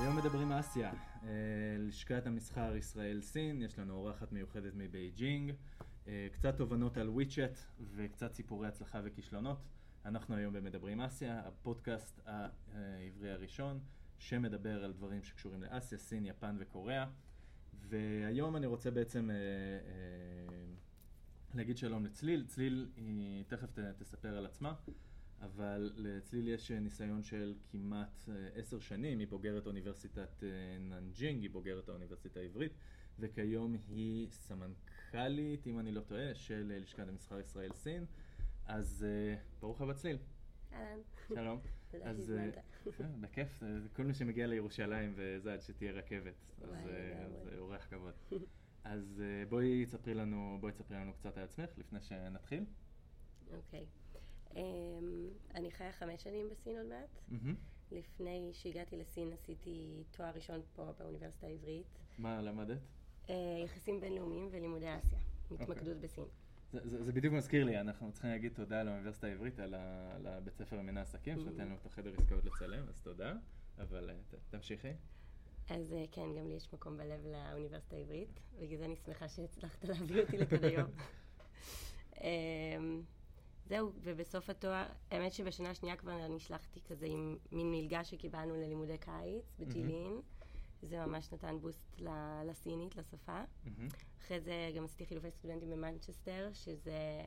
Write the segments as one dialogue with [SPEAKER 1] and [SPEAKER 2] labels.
[SPEAKER 1] היום מדברים אסיה, אה, לשכת המסחר ישראל-סין, יש לנו אורחת מיוחדת מבייג'ינג, אה, קצת תובנות על WeChat וקצת סיפורי הצלחה וכישלונות. אנחנו היום במדברים אסיה, הפודקאסט העברי הראשון, שמדבר על דברים שקשורים לאסיה, סין, יפן וקוריאה. והיום אני רוצה בעצם אה, להגיד שלום לצליל. צליל היא תכף תספר על עצמה, אבל לצליל יש ניסיון של כמעט אה, עשר שנים, היא בוגרת אוניברסיטת אה, ננג'ינג, היא בוגרת האוניברסיטה העברית, וכיום היא סמנכ"לית, אם אני לא טועה, של אה, לשכת המסחר ישראל-סין. אז אה, ברוך הבא צליל.
[SPEAKER 2] אהלן.
[SPEAKER 1] שלום.
[SPEAKER 2] תודה
[SPEAKER 1] אז, אה,
[SPEAKER 2] שהזמנת.
[SPEAKER 1] אה, בכיף, אה, כל מי שמגיע לירושלים וזה עד שתהיה רכבת, אז אה. זה אורח כבוד. אז אה, בואי תספרי לנו, בואי תספרי לנו קצת על עצמך לפני שנתחיל.
[SPEAKER 2] אוקיי. אמ, אני חיה חמש שנים בסין עוד מעט.
[SPEAKER 1] מהמם.
[SPEAKER 2] לפני שהגעתי לסין עשיתי תואר ראשון פה באוניברסיטה העברית.
[SPEAKER 1] מה למדת?
[SPEAKER 2] אה, יחסים בינלאומיים ולימודי אסיה. התמקדות בסין.
[SPEAKER 1] זה, זה, זה בדיוק מזכיר לי, אנחנו צריכים להגיד תודה לאוניברסיטה העברית על, ה, על הבית ספר למנהל עסקים, שנותן לנו את החדר עסקאות לצלם, אז תודה, אבל אה, ת, תמשיכי.
[SPEAKER 2] אז אה, כן, גם לי יש מקום בלב לאוניברסיטה העברית, בגלל זה אני שמחה שהצלחת להביא אותי לכאן היום. זהו, ובסוף התואר, האמת שבשנה השנייה כבר נשלחתי כזה עם מין מלגה שקיבלנו ללימודי קיץ בג'ילין. זה ממש נתן boost לסינית, לשפה.
[SPEAKER 1] Mm-hmm.
[SPEAKER 2] אחרי זה גם עשיתי חילופי סטודנטים במנצ'סטר, שזה...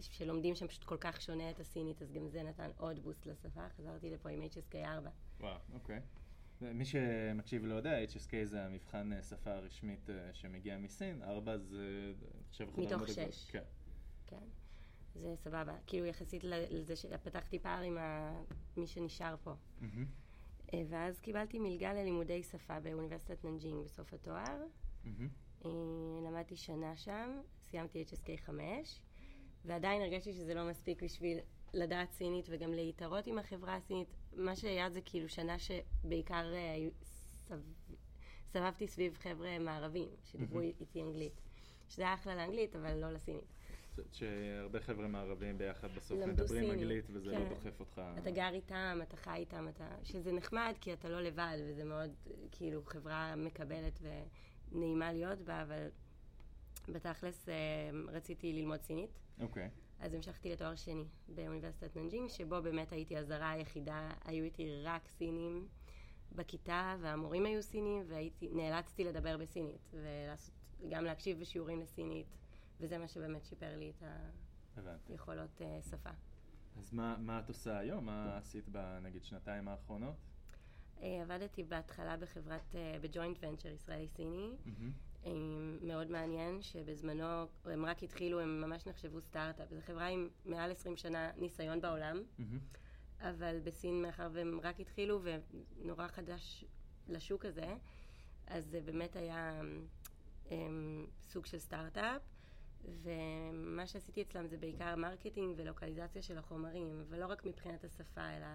[SPEAKER 2] שלומדים שם פשוט כל כך שונה את הסינית, אז גם זה נתן עוד boost לשפה. חזרתי לפה עם HSK 4.
[SPEAKER 1] וואו, אוקיי. מי שמקשיב ולא יודע, HSK זה המבחן אה, שפה הרשמית אה, שמגיע מסין, ארבע זה,
[SPEAKER 2] מתוך
[SPEAKER 1] המדרגות-
[SPEAKER 2] שש.
[SPEAKER 1] כן.
[SPEAKER 2] כן, זה סבבה. כאילו יחסית לזה שפתחתי פער עם ה... מי שנשאר פה. אה, ואז קיבלתי מלגה ללימודי שפה באוניברסיטת ננג'ינג בסוף התואר. אה, למדתי שנה שם, סיימתי HSK 5, ועדיין הרגשתי שזה לא מספיק בשביל לדעת סינית וגם להתערות עם החברה הסינית. מה שהיה זה כאילו שנה שבעיקר אה, סב... סבבתי סביב חבר'ה מערבים שדיברו
[SPEAKER 1] mm-hmm.
[SPEAKER 2] איתי אנגלית. שזה היה אחלה לאנגלית, אבל לא לסינית.
[SPEAKER 1] שהרבה חבר'ה מערבים ביחד בסוף מדברים
[SPEAKER 2] סינית,
[SPEAKER 1] אנגלית וזה
[SPEAKER 2] כן.
[SPEAKER 1] לא דוחף אותך.
[SPEAKER 2] אתה גר איתם, אתה חי איתם, אתה... שזה נחמד, כי אתה לא לבד, וזה מאוד, כאילו, חברה מקבלת ונעימה להיות בה, אבל בתכלס אה, רציתי ללמוד סינית.
[SPEAKER 1] אוקיי.
[SPEAKER 2] אז המשכתי לתואר שני באוניברסיטת ננג'ינג, שבו באמת הייתי הזרה היחידה, היו איתי רק סינים בכיתה, והמורים היו סינים, ונאלצתי לדבר בסינית, וגם להקשיב בשיעורים לסינית, וזה מה שבאמת שיפר לי את. היכולות אה, שפה.
[SPEAKER 1] אז מה, מה את עושה היום? מה עשית בנגיד שנתיים האחרונות?
[SPEAKER 2] אה, עבדתי בהתחלה בחברת, אה, בג'וינט ונצ'ר ישראלי-סיני,
[SPEAKER 1] מהמם.
[SPEAKER 2] אה, מאוד מעניין, שבזמנו הם רק התחילו, הם ממש נחשבו סטארט-אפ. זו חברה עם מעל 20 שנה ניסיון בעולם,
[SPEAKER 1] מהמם.
[SPEAKER 2] אבל בסין, מאחר והם רק התחילו ונורא חדש לשוק הזה, אז זה באמת היה אמ, סוג של סטארט-אפ, ומה שעשיתי אצלם זה בעיקר marketing ולוקליזציה של החומרים, ולא רק מבחינת השפה, אלא,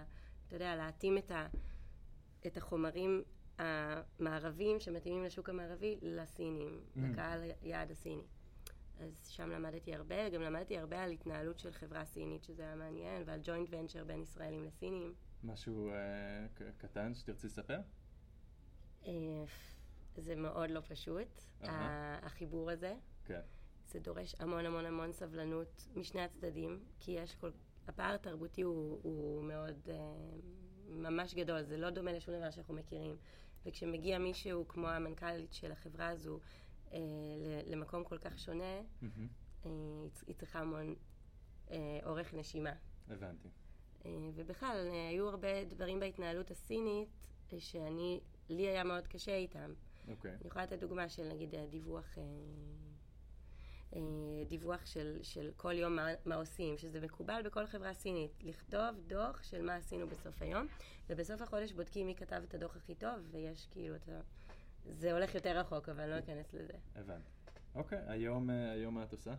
[SPEAKER 2] אתה יודע, להתאים את, ה, את החומרים המערבים שמתאימים לשוק המערבי לסינים,
[SPEAKER 1] Mm.
[SPEAKER 2] לקהל יעד הסיני. אז שם למדתי הרבה, גם למדתי הרבה על התנהלות של חברה סינית, שזה היה מעניין, ועל joint venture בין ישראלים לסינים.
[SPEAKER 1] משהו ק- קטן שתרצי לספר?
[SPEAKER 2] אה, זה מאוד לא פשוט. ה- החיבור הזה.
[SPEAKER 1] כן.
[SPEAKER 2] זה דורש המון המון המון סבלנות משני הצדדים, כי יש כל... הפער התרבותי הוא, הוא מאוד, אה, ממש גדול, זה לא דומה לשום דבר שאנחנו מכירים. וכשמגיע מישהו כמו המנכ"לית של החברה הזו אה, ל- למקום כל כך שונה,
[SPEAKER 1] מהמם.
[SPEAKER 2] אה, היא צריכה המון אה, אורך נשימה.
[SPEAKER 1] הבנתי.
[SPEAKER 2] אה, ובכלל, אה, היו הרבה דברים בהתנהלות הסינית אה, שאני, לי היה מאוד קשה איתם.
[SPEAKER 1] אוקיי.
[SPEAKER 2] אני יכולה לתת דוגמה של נגיד דיווח, אה, דיווח של, של כל יום מה, מה עושים, שזה מקובל בכל חברה סינית, לכתוב דוח של מה עשינו בסוף היום, ובסוף החודש בודקים מי כתב את הדוח הכי טוב, ויש כאילו את ה... זה הולך יותר רחוק, אבל אני לא אכנס לזה.
[SPEAKER 1] הבנתי. אוקיי, היום, אה, היום מה את עושה?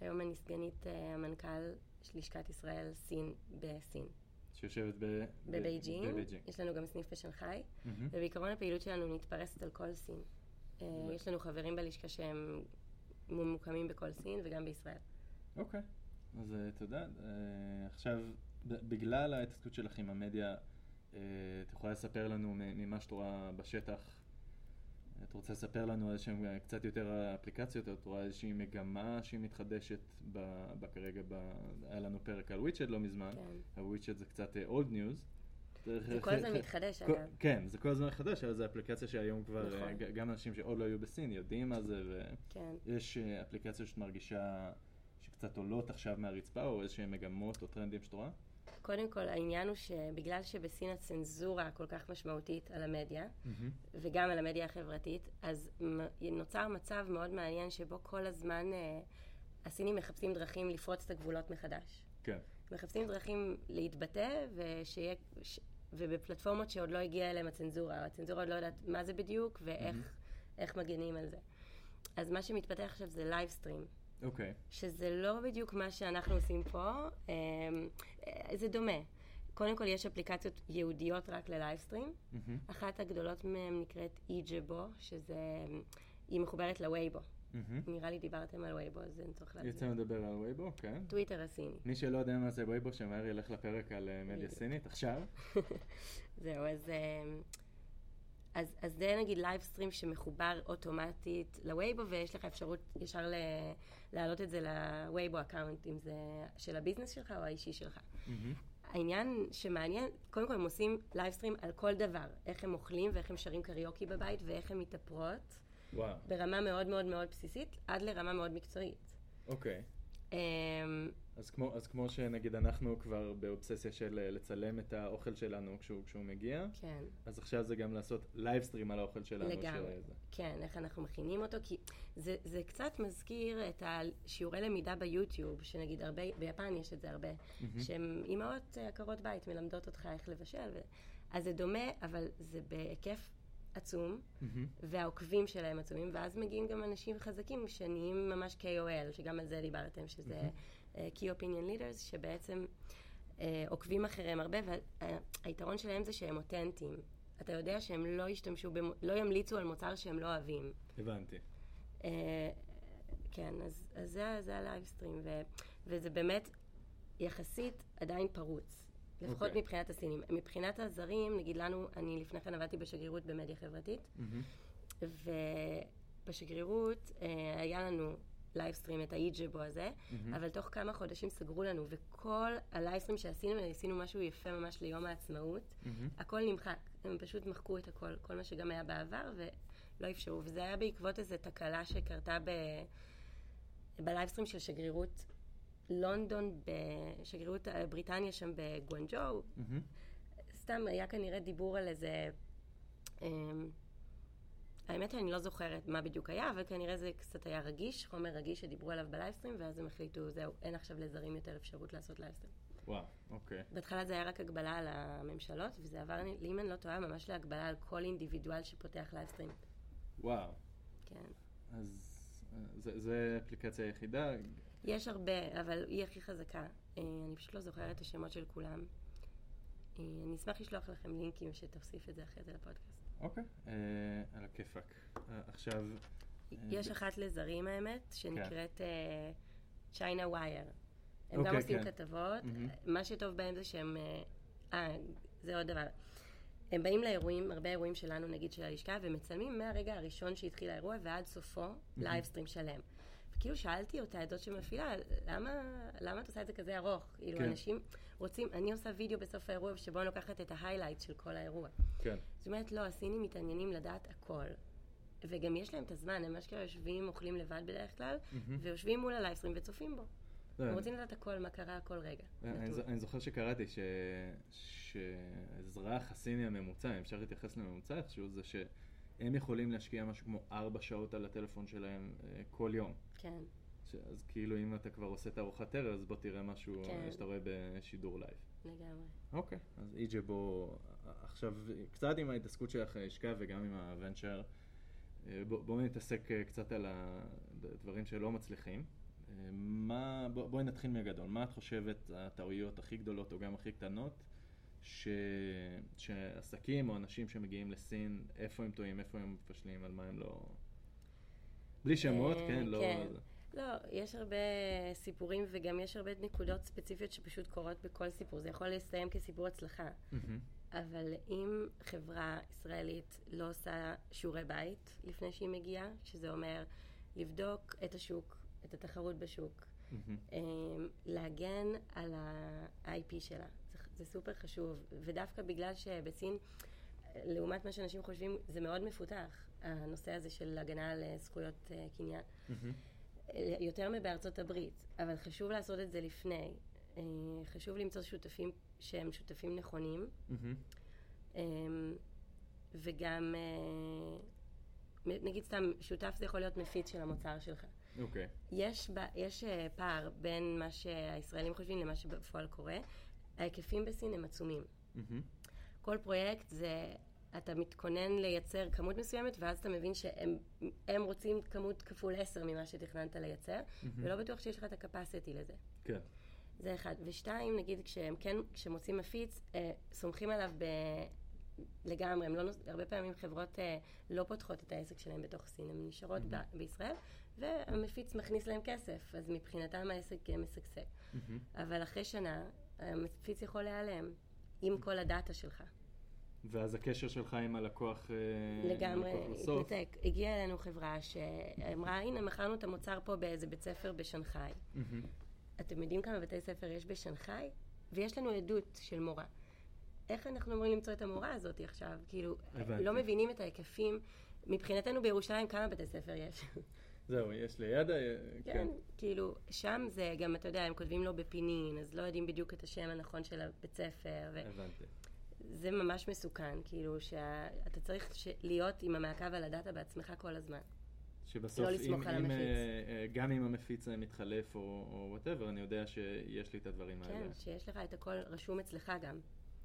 [SPEAKER 2] היום אני סגנית אה, המנכ"ל של לשכת ישראל סין בסין.
[SPEAKER 1] שיושבת ב...
[SPEAKER 2] בבייג'ינג,
[SPEAKER 1] בבייג'ינג.
[SPEAKER 2] יש לנו גם סניף בשנגחאי,
[SPEAKER 1] mm-hmm.
[SPEAKER 2] ובעיקרון הפעילות שלנו מתפרסת על כל סין. אה, יש לנו חברים בלשכה שהם ממוקמים בכל סין וגם בישראל.
[SPEAKER 1] אוקיי, אז אה, תודה. אה, עכשיו, ב- בגלל ההתעסקות שלך עם המדיה אה, את יכולה לספר לנו ממה שאת רואה בשטח? את רוצה לספר לנו על שהם קצת יותר אפליקציות, את רואה איזושהי מגמה שהיא מתחדשת כרגע, היה לנו פרק על WeChat לא מזמן,
[SPEAKER 2] כן.
[SPEAKER 1] ה WeChat זה קצת old news.
[SPEAKER 2] זה כל הזמן מתחדש אגב.
[SPEAKER 1] כן, זה כל הזמן מתחדש, אבל זו אפליקציה שהיום כבר,
[SPEAKER 2] נכון.
[SPEAKER 1] גם אנשים שעוד לא היו בסין יודעים מה זה, ויש
[SPEAKER 2] כן.
[SPEAKER 1] אפליקציות שאת מרגישה שקצת עולות עכשיו מהרצפה, או איזשהן מגמות או טרנדים שאת רואה?
[SPEAKER 2] קודם כל, העניין הוא שבגלל שבסין הצנזורה כל כך משמעותית על המדיה, mm-hmm. וגם על המדיה החברתית, אז נוצר מצב מאוד מעניין שבו כל הזמן אה, הסינים מחפשים דרכים לפרוץ את הגבולות מחדש.
[SPEAKER 1] כן.
[SPEAKER 2] מחפשים דרכים להתבטא, ושיהיה, ש... ובפלטפורמות שעוד לא הגיעה אליהם הצנזורה, הצנזורה עוד לא יודעת מה זה בדיוק ואיך mm-hmm. מגנים על זה. אז מה שמתפתח עכשיו זה livestream.
[SPEAKER 1] אוקיי. Okay.
[SPEAKER 2] שזה לא בדיוק מה שאנחנו עושים פה, אמ, זה דומה. קודם כל יש אפליקציות ייעודיות רק ל livestream. Mm-hmm. אחת הגדולות מהן נקראת Yizhibo, שזה, היא מחוברת ל Weibo. Mm-hmm. נראה לי דיברתם על Weibo, אז אין צורך להגיד.
[SPEAKER 1] יצא לדבר על Weibo, כן.
[SPEAKER 2] טוויטר הסיני.
[SPEAKER 1] מי שלא יודע מה זה Weibo, שמהר ילך לפרק על אה, מדיה סינית, עכשיו.
[SPEAKER 2] זהו, אז... אמ, אז, אז זה נגיד live stream שמחובר אוטומטית ל Weibo, ויש לך אפשרות ישר ל, להעלות את זה ל Weibo account, אם זה של ה business שלך או האישי שלך. Mm-hmm. העניין שמעניין, קודם כל הם עושים live stream על כל דבר, איך הם אוכלים ואיך הם שרים קריוקי בבית ואיך הם מתאפרות.
[SPEAKER 1] וואו.
[SPEAKER 2] ברמה מאוד מאוד מאוד בסיסית, עד לרמה מאוד מקצועית.
[SPEAKER 1] אוקיי. Okay. Um, אז כמו, אז כמו שנגיד אנחנו כבר באובססיה של אה, לצלם את האוכל שלנו כשהוא, כשהוא מגיע,
[SPEAKER 2] כן.
[SPEAKER 1] אז עכשיו זה גם לעשות livestream על האוכל שלנו.
[SPEAKER 2] לגמרי,
[SPEAKER 1] שזה.
[SPEAKER 2] כן, איך אנחנו מכינים אותו, כי זה, זה קצת מזכיר את השיעורי למידה ביוטיוב, שנגיד הרבה, ביפן יש את זה הרבה, mm-hmm. שהן אימהות אה, עקרות בית מלמדות אותך איך לבשל, ו... אז זה דומה, אבל זה בהיקף עצום, mm-hmm. והעוקבים שלהם עצומים, ואז מגיעים גם אנשים חזקים שנהיים ממש KOL, שגם על זה דיברתם, שזה... Mm-hmm. Key Opinion Leaders, שבעצם uh, עוקבים אחריהם הרבה, והיתרון שלהם זה שהם אותנטיים. אתה יודע שהם לא ישתמשו, במ... לא ימליצו על מוצר שהם לא אוהבים.
[SPEAKER 1] הבנתי.
[SPEAKER 2] Uh, כן, אז, אז זה, זה ה livestream, ו, וזה באמת יחסית עדיין פרוץ. לפחות okay. אוקיי. מבחינת הסינים. מבחינת הזרים, נגיד לנו, אני לפני כן עבדתי בשגרירות במדיה חברתית, mm-hmm. ובשגרירות uh, היה לנו livestream, את ה Yizhibo הזה, mm-hmm. אבל תוך כמה חודשים סגרו לנו, וכל ה livestream שעשינו, עשינו משהו יפה ממש ליום העצמאות, mm-hmm. הכל נמחק, הם פשוט מחקו את הכל, כל מה שגם היה בעבר, ולא אפשרו, וזה היה בעקבות איזו תקלה שקרתה ב... ב livestream של שגרירות לונדון, בשגרירות בריטניה שם בגואנג'ו, mm-hmm. סתם היה כנראה דיבור על איזה... אמ, האמת שאני לא זוכרת מה בדיוק היה, אבל כנראה זה קצת היה רגיש, חומר רגיש שדיברו עליו ב livestream, ואז הם החליטו, זהו, אין עכשיו לזרים יותר אפשרות לעשות livestream.
[SPEAKER 1] וואו, אוקיי.
[SPEAKER 2] בהתחלה זה היה רק הגבלה על הממשלות, וזה עבר, אם אני לא טועה, ממש להגבלה על כל אינדיבידואל שפותח livestream.
[SPEAKER 1] וואו.
[SPEAKER 2] כן.
[SPEAKER 1] אז זה אפליקציה היחידה?
[SPEAKER 2] יש הרבה, אבל היא הכי חזקה. אה, אני פשוט לא זוכרת את השמות של כולם. אה, אני אשמח לשלוח לכם לינקים שתוסיף את זה אחרי זה לפודקאסט.
[SPEAKER 1] אוקיי, אה, על הכיפאק. עכשיו...
[SPEAKER 2] יש אחת לזרים האמת, שנקראת צ'יינה ווייר. הם גם עושים כתבות, מה שטוב בהם זה שהם... אה, זה עוד דבר. הם באים לאירועים, הרבה אירועים שלנו, נגיד של הלשכה, ומצלמים מהרגע הראשון שהתחיל האירוע ועד סופו livestream שלם. וכאילו שאלתי אותה, את זאת שמפעילה, למה, למה את עושה את זה כזה ארוך? כאילו, כן. אנשים רוצים, אני עושה וידאו בסוף האירוע שבו אני לוקחת את ה highlight של כל האירוע.
[SPEAKER 1] כן.
[SPEAKER 2] זאת אומרת, לא, הסינים מתעניינים לדעת הכל. וגם יש להם את הזמן, הם אשכרה יושבים, אוכלים לבד בדרך כלל, mm-hmm. ויושבים מול ה livestream וצופים בו. לא, הם רוצים לדעת הכל, מה קרה כל רגע.
[SPEAKER 1] אני, אני זוכר שקראתי שאזרח הסיני הממוצע, אם אפשר להתייחס לממוצע איכשהו, זה שהם יכולים להשקיע משהו כמו ארבע שעות על הטלפון שלהם אה, כל יום.
[SPEAKER 2] כן.
[SPEAKER 1] אז כאילו אם אתה כבר עושה את ארוחת ערב, אז בוא תראה משהו כן. שאתה רואה בשידור לייב.
[SPEAKER 2] לגמרי.
[SPEAKER 1] אוקיי, אז איג'בו, עכשיו קצת עם ההתעסקות שלך השקעה וגם עם הוונצ'ר, אה, בואו בוא נתעסק אה, קצת על הדברים שלא מצליחים. אה, מה, בוא, בואי נתחיל מהגדול, מה את חושבת הטעויות הכי גדולות או גם הכי קטנות ש... שעסקים או אנשים שמגיעים לסין, איפה הם טועים, איפה הם מפשלים, על מה הם לא... בלי שמות, כן, לא...
[SPEAKER 2] כן. לא, יש הרבה סיפורים וגם יש הרבה נקודות ספציפיות שפשוט קורות בכל סיפור. זה יכול להסתיים כסיפור הצלחה. אבל אם חברה ישראלית לא עושה שיעורי בית לפני שהיא מגיעה, שזה אומר לבדוק את השוק, את התחרות בשוק. אמ, להגן על ה-IP שלה. זה, סופר חשוב, ודווקא בגלל שבסין, לעומת מה שאנשים חושבים, זה מאוד מפותח, הנושא הזה של הגנה על אה, זכויות אה, קניין. יותר מבארצות הברית, אבל חשוב לעשות את זה לפני. אה, חשוב למצוא שותפים שהם שותפים נכונים. אמ, וגם, נגיד סתם, שותף זה יכול להיות מפיץ של המוצר שלך.
[SPEAKER 1] אוקיי.
[SPEAKER 2] יש, ב- יש אה, פער בין מה שהישראלים חושבים למה שבפועל קורה. ההיקפים בסין הם עצומים.
[SPEAKER 1] מהמם.
[SPEAKER 2] כל פרויקט זה, אתה מתכונן לייצר כמות מסוימת, ואז אתה מבין שהם הם רוצים כמות כפול עשר ממה שתכננת לייצר, ולא בטוח שיש לך את הקפסיטי לזה.
[SPEAKER 1] כן.
[SPEAKER 2] זה אחד. ושתיים, נגיד, כשהם כן, כשמוצאים מפיץ, אה, סומכים עליו ב... לגמרי, הם לא, נוס- הרבה פעמים חברות אה, לא פותחות את העסק שלהם בתוך סין, הן נשארות ב- בישראל, והמפיץ מכניס להם כסף, אז מבחינתם העסק אה, משגשג.
[SPEAKER 1] מהמם.
[SPEAKER 2] אבל אחרי שנה, המפיץ יכול להיעלם עם כל הדאטה שלך.
[SPEAKER 1] ואז הקשר שלך עם הלקוח... אה,
[SPEAKER 2] לגמרי. התנתק. הגיעה אלינו חברה שאמרה, הנה, מכרנו את המוצר פה באיזה בית ספר בשנגחאי. אתם יודעים כמה בתי ספר יש בשנגחאי? ויש לנו עדות של מורה. איך אנחנו אמורים למצוא את המורה הזאת עכשיו? כאילו,
[SPEAKER 1] הבנתי.
[SPEAKER 2] לא מבינים את ההיקפים. מבחינתנו בירושלים כמה בתי ספר יש?
[SPEAKER 1] זהו, יש ליד... ה-
[SPEAKER 2] כן,
[SPEAKER 1] כן.
[SPEAKER 2] כאילו, שם זה גם, אתה יודע, הם כותבים לו בפינין, אז לא יודעים בדיוק את השם הנכון של הבית ספר,
[SPEAKER 1] הבנתי.
[SPEAKER 2] וזה ממש מסוכן, כאילו, שאתה צריך ש- להיות עם המעקב על הדאטה בעצמך כל הזמן.
[SPEAKER 1] שבסוף,
[SPEAKER 2] לא לסמוך
[SPEAKER 1] אם,
[SPEAKER 2] על
[SPEAKER 1] אם. אה, אה, גם אם המפיץ אה, מתחלף או whatever, אני יודע שיש לי את הדברים
[SPEAKER 2] כן,
[SPEAKER 1] האלה.
[SPEAKER 2] שיש לך את הכל רשום אצלך גם.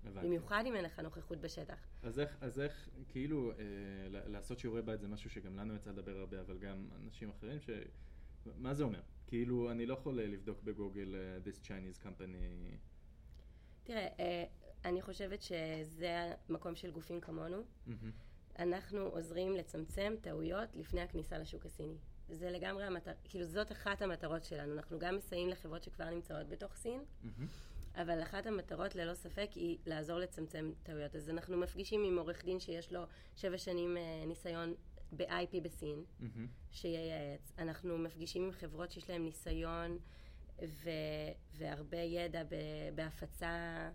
[SPEAKER 1] הבנתי.
[SPEAKER 2] במיוחד אם אין לך נוכחות בשטח.
[SPEAKER 1] אז איך, אז איך, כאילו, אה, לעשות שיעורי בית זה משהו שגם לנו יצא לדבר הרבה, אבל גם אנשים אחרים ש... מה זה אומר? כאילו, אני לא יכול אה, לבדוק בגוגל אה, this Chinese company.
[SPEAKER 2] תראה, אה, אני חושבת שזה המקום של גופים כמונו.
[SPEAKER 1] מהמם.
[SPEAKER 2] אנחנו עוזרים לצמצם טעויות לפני הכניסה לשוק הסיני. זה לגמרי המטרה, כאילו זאת אחת המטרות שלנו. אנחנו גם מסייעים לחברות שכבר נמצאות בתוך סין,
[SPEAKER 1] מהמם.
[SPEAKER 2] אבל אחת המטרות ללא ספק היא לעזור לצמצם טעויות. אז אנחנו מפגישים עם עורך דין שיש לו שבע שנים אה, ניסיון ב-IP בסין,
[SPEAKER 1] מהמם.
[SPEAKER 2] שייעץ. אנחנו מפגישים עם חברות שיש להן ניסיון ו- והרבה ידע ב- בהפצה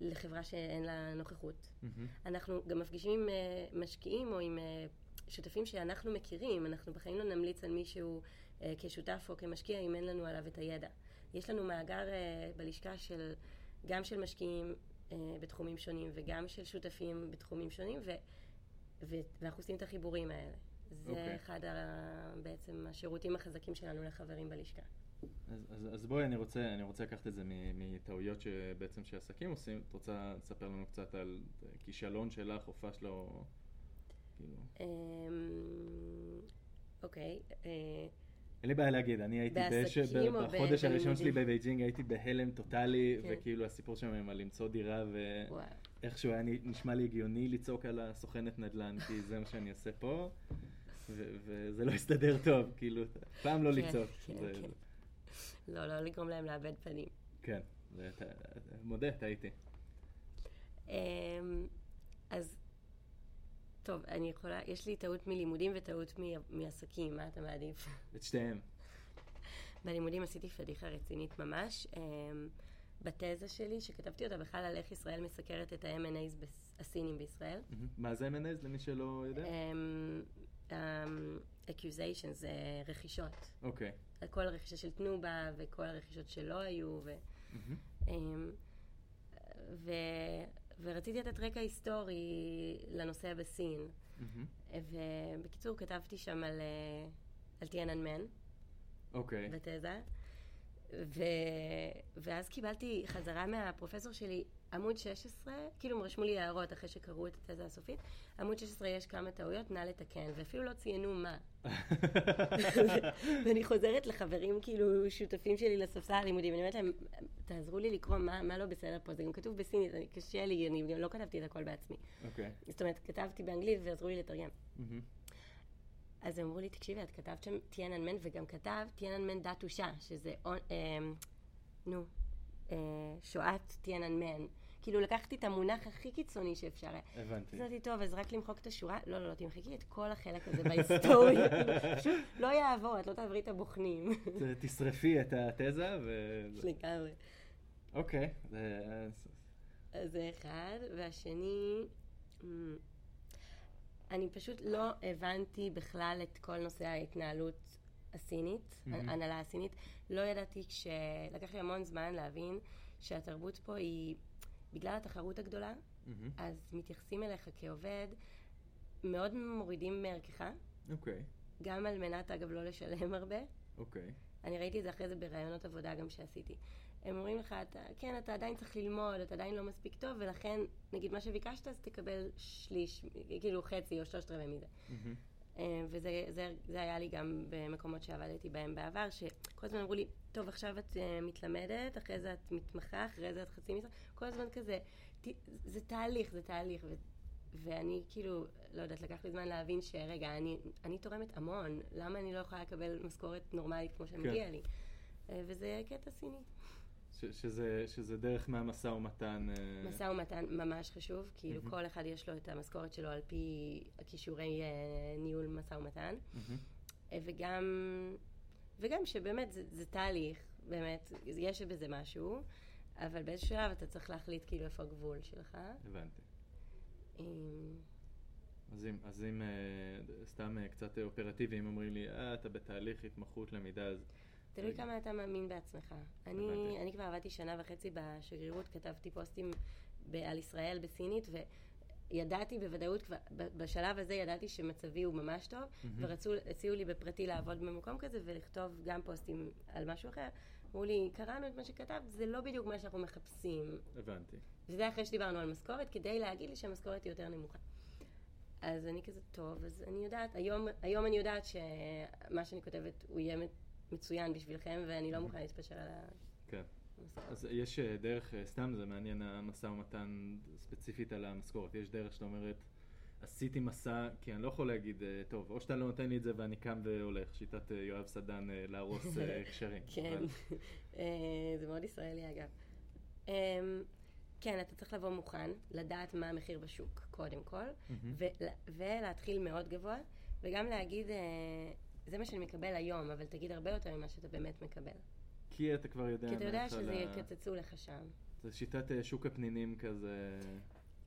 [SPEAKER 2] לחברה שאין לה נוכחות.
[SPEAKER 1] מהמם.
[SPEAKER 2] אנחנו גם מפגישים עם אה, משקיעים או עם אה, שותפים שאנחנו מכירים. אנחנו בחיים לא נמליץ על מישהו אה, כשותף או כמשקיע אם אין לנו עליו את הידע. יש לנו מאגר אה, בלשכה של, גם של משקיעים אה, בתחומים שונים וגם של שותפים בתחומים שונים, ו, ו, ואנחנו עושים את החיבורים האלה. זה
[SPEAKER 1] אוקיי.
[SPEAKER 2] אחד ה, בעצם השירותים החזקים שלנו לחברים בלשכה.
[SPEAKER 1] אז, אז, אז בואי, אני רוצה, אני רוצה לקחת את זה מטעויות שבעצם שעסקים עושים. את רוצה לספר לנו קצת על כישלון שלך או פשלה או... כאילו...
[SPEAKER 2] אמ, אוקיי, אה,
[SPEAKER 1] אין לי בעיה להגיד, אני הייתי בש...
[SPEAKER 2] או
[SPEAKER 1] בחודש הראשון שלי? בבייג'ינג הייתי בהלם טוטאלי,
[SPEAKER 2] כן.
[SPEAKER 1] וכאילו הסיפור שם על למצוא דירה. ואיכשהו היה נשמע לי הגיוני לצעוק על הסוכנת נדל"ן, כי זה מה שאני עושה פה, ו- וזה לא הסתדר טוב, כאילו, פעם לא
[SPEAKER 2] כן,
[SPEAKER 1] לצעוק.
[SPEAKER 2] כן,
[SPEAKER 1] זה-
[SPEAKER 2] כן. לא, לא לגרום להם לאבד פנים.
[SPEAKER 1] כן, זה- מודה, טעיתי.
[SPEAKER 2] אמ, אז, טוב, אני יכולה, יש לי טעות מלימודים וטעות מ- מעסקים, מה אתה מעדיף?
[SPEAKER 1] את שתיהם.
[SPEAKER 2] בלימודים עשיתי פדיחה רצינית ממש. אמ, בתזה שלי, שכתבתי אותה בכלל על איך ישראל מסקרת את ה-M&A's בס- הסינים בישראל.
[SPEAKER 1] מה זה M&A's למי שלא יודע?
[SPEAKER 2] אמ, אמ, accusations זה רכישות.
[SPEAKER 1] אוקיי.
[SPEAKER 2] כל הרכישה של תנובה וכל הרכישות שלא היו. אמ, ו... ורציתי לתת רקע היסטורי לנושא בסין.
[SPEAKER 1] מהמם.
[SPEAKER 2] ובקיצור, כתבתי שם על, אה, על טיאננמן
[SPEAKER 1] אוקיי.
[SPEAKER 2] בתזה, ו... ואז קיבלתי חזרה מהפרופסור שלי עמוד 16, כאילו הם רשמו לי הערות אחרי שקראו את התזה הסופית, עמוד 16 יש כמה טעויות, נא לתקן, ואפילו לא ציינו מה. ואני חוזרת לחברים, כאילו, שותפים שלי לספסל הלימודים, אני אומרת להם, תעזרו לי לקרוא מה, מה לא בסדר פה, זה גם כתוב בסינית, אני- קשה לי, אני לא כתבתי את הכל בעצמי.
[SPEAKER 1] אוקיי.
[SPEAKER 2] זאת אומרת, כתבתי באנגלית ועזרו לי לתרגם. אז הם אמרו לי, תקשיבי, את כתבת שם טיאננמן, וגם כתבת טיאננמן דתושה, שזה, אה, נו, אה, שואת טיאננמן. כאילו לקחתי את המונח הכי קיצוני שאפשר.
[SPEAKER 1] הבנתי.
[SPEAKER 2] אז אמרתי, טוב, אז רק למחוק את השורה? לא, לא, לא, תמחקי את כל החלק הזה בהיסטוריה. פשוט לא יעבור, את לא תעברי את הבוחנים.
[SPEAKER 1] תשרפי את התזה ו...
[SPEAKER 2] לגמרי.
[SPEAKER 1] אוקיי. זה-
[SPEAKER 2] אחד, והשני, אמ, אני פשוט לא הבנתי בכלל את כל נושא ההתנהלות הסינית,
[SPEAKER 1] מהמם.
[SPEAKER 2] ההנהלה הסינית. לא ידעתי כש... לקח לי המון זמן להבין שהתרבות פה היא, בגלל התחרות הגדולה,
[SPEAKER 1] מהמם.
[SPEAKER 2] אז מתייחסים אליך כעובד, מאוד מורידים מערכך,
[SPEAKER 1] אוקיי.
[SPEAKER 2] גם על מנת, אגב, לא לשלם הרבה.
[SPEAKER 1] אוקיי.
[SPEAKER 2] אני ראיתי את זה אחרי זה בראיונות עבודה גם שעשיתי. הם אומרים לך, אתה, כן, אתה עדיין צריך ללמוד, אתה עדיין לא מספיק טוב, ולכן, נגיד, מה שביקשת, אז תקבל שליש, כאילו חצי או שלושת רבעי מזה.
[SPEAKER 1] מהמם.
[SPEAKER 2] אה, וזה זה, זה היה לי גם במקומות שעבדתי בהם בעבר, שכל הזמן אמרו לי, טוב, עכשיו את uh, מתלמדת, אחרי זה את מתמחה, אחרי זה את חצי משרה, כל הזמן כזה, זה תהליך, זה תהליך. ו, ואני כאילו, לא יודעת, לקח לי זמן להבין שרגע, אני, אני תורמת המון, למה אני לא יכולה לקבל משכורת נורמלית כמו שמגיע
[SPEAKER 1] כן.
[SPEAKER 2] לי? אה, וזה קטע סיני.
[SPEAKER 1] ש- שזה, שזה דרך מהמשא ומתן. אה,
[SPEAKER 2] משא ומתן ממש חשוב, כאילו
[SPEAKER 1] מהמם.
[SPEAKER 2] כל אחד יש לו את המשכורת שלו על פי הכישורי אה, ניהול משא ומתן.
[SPEAKER 1] מהמם.
[SPEAKER 2] אה, וגם, וגם שבאמת זה, זה תהליך, באמת, יש בזה משהו, אבל באיזשהו שלב אתה צריך להחליט כאילו איפה הגבול שלך.
[SPEAKER 1] הבנתי. אז אם, אז אם סתם קצת אופרטיביים אומרים לי, אה, אתה בתהליך התמחות למידה, אז...
[SPEAKER 2] תלוי. כמה אתה מאמין בעצמך. אני. אני כבר עבדתי שנה וחצי בשגרירות, כתבתי פוסטים על ישראל בסינית, וידעתי בוודאות, כבר, בשלב הזה ידעתי שמצבי הוא ממש טוב,
[SPEAKER 1] מהמם.
[SPEAKER 2] ורצו, הציעו לי בפרטי לעבוד במקום כזה ולכתוב גם פוסטים על משהו אחר. אמרו לי, קראנו את מה שכתבת, זה לא בדיוק מה שאנחנו מחפשים.
[SPEAKER 1] הבנתי.
[SPEAKER 2] וזה אחרי שדיברנו על משכורת, כדי להגיד לי שהמשכורת היא יותר נמוכה. אז אני כזה, טוב, אז אני יודעת, היום, היום אני יודעת שמה שאני כותבת הוא יהיה מצוין בשבילכם, ואני לא מוכנה להתפשר על
[SPEAKER 1] כן.
[SPEAKER 2] המשכורת.
[SPEAKER 1] אז יש אה, דרך, אה, סתם זה מעניין המשא ומתן ספציפית על המשכורת. יש דרך שאתה אומרת, עשיתי מסע, כי אני לא יכול להגיד, אה, טוב, או שאתה לא נותן לי את זה ואני קם והולך, שיטת יואב סדן להרוס אה, קשרים.
[SPEAKER 2] כן, זה מאוד ישראלי אגב. אמ, כן, אתה צריך לבוא מוכן, לדעת מה המחיר בשוק, קודם כל, ולהתחיל מאוד גבוה, וגם להגיד, זה מה שאני מקבל היום, אבל תגיד הרבה יותר ממה שאתה באמת מקבל.
[SPEAKER 1] כי אתה כבר יודע
[SPEAKER 2] כי אתה יודע שזה
[SPEAKER 1] מההתחלה-
[SPEAKER 2] יקצצו לך שם.
[SPEAKER 1] זה שיטת אה, שוק הפנינים כזה.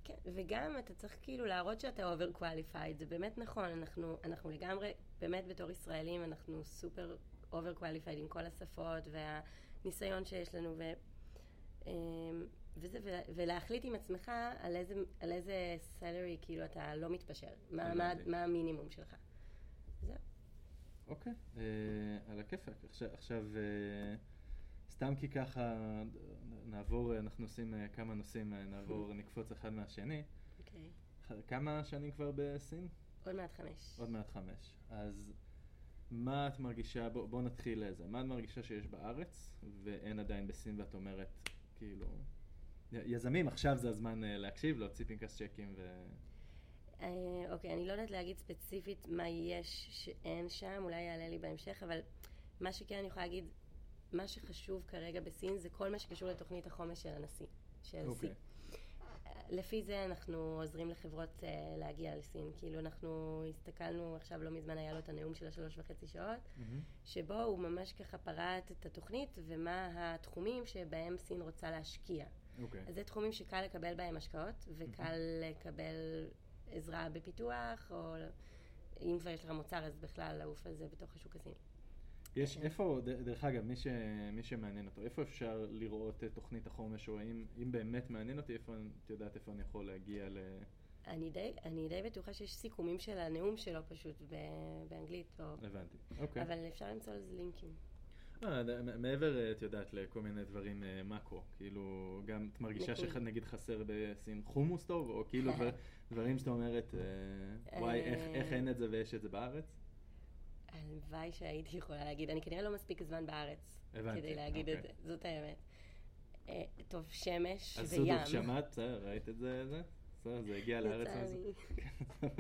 [SPEAKER 2] כן, וגם אתה צריך כאילו להראות שאתה overqualified, זה באמת נכון, אנחנו, אנחנו לגמרי, באמת בתור ישראלים, אנחנו סופר overqualified עם כל השפות והניסיון שיש לנו, ו, אמ, וזה, ו- ולהחליט עם עצמך על איזה, על איזה סלרי כאילו אתה לא מתפשר, מה, מה. מה המינימום שלך.
[SPEAKER 1] אוקיי, אה, על הכיפאק. עכשיו, אה, סתם כי ככה נעבור, אנחנו עושים אה, כמה נושאים, נעבור, נקפוץ אחד מהשני.
[SPEAKER 2] אוקיי.
[SPEAKER 1] כמה שנים כבר בסין?
[SPEAKER 2] עוד מעט חמש.
[SPEAKER 1] עוד מעט חמש. אז מה את מרגישה, בוא, בוא נתחיל לזה, מה את מרגישה שיש בארץ ואין עדיין בסין ואת אומרת, כאילו, יזמים, עכשיו זה הזמן להקשיב, להוציא פנקס צ'קים ו...
[SPEAKER 2] אה, אוקיי, אני לא יודעת להגיד ספציפית מה יש שאין שם, אולי יעלה לי בהמשך, אבל מה שכן אני יכולה להגיד, מה שחשוב כרגע בסין זה כל מה שקשור לתוכנית החומש של הנשיא, של
[SPEAKER 1] אוקיי.
[SPEAKER 2] סין. לפי זה אנחנו עוזרים לחברות אה, להגיע לסין. כאילו אנחנו הסתכלנו, עכשיו לא מזמן היה לו את הנאום של השלוש וחצי שעות,
[SPEAKER 1] מהמם.
[SPEAKER 2] שבו הוא ממש ככה פרט את התוכנית ומה התחומים שבהם סין רוצה להשקיע.
[SPEAKER 1] אוקיי.
[SPEAKER 2] אז זה תחומים שקל לקבל בהם השקעות, וקל לקבל עזרה בפיתוח, או אם כבר יש לך מוצר, אז בכלל לעוף על זה בתוך השוק הסיני.
[SPEAKER 1] יש
[SPEAKER 2] כן.
[SPEAKER 1] איפה, דרך אגב, מי, ש, מי שמעניין אותו, איפה אפשר לראות את תוכנית החומש, או אם, אם באמת מעניין אותי, איפה, את יודעת איפה אני יכול להגיע ל...
[SPEAKER 2] אני די, אני די בטוחה שיש סיכומים של הנאום שלו פשוט באנגלית, או...
[SPEAKER 1] הבנתי. אוקיי.
[SPEAKER 2] אבל אפשר למצוא לזה לינקים.
[SPEAKER 1] אה, מעבר, אה, את יודעת, לכל מיני דברים אה, מאקרו, כאילו, גם את מרגישה
[SPEAKER 2] ניקוד.
[SPEAKER 1] שנגיד חסר בסין חומוס טוב, או כאילו דבר, דברים שאתה אומרת, וואי, איך, אין את זה ויש את זה בארץ?
[SPEAKER 2] הלוואי שהייתי יכולה להגיד, אני כנראה לא מספיק זמן בארץ כדי להגיד את
[SPEAKER 1] אוקיי.
[SPEAKER 2] זה, זאת האמת. טוב, שמש
[SPEAKER 1] אז
[SPEAKER 2] וים.
[SPEAKER 1] סודוק, שמעת? בסדר, ראית את זה? בסדר, זה הגיע לארץ. אז-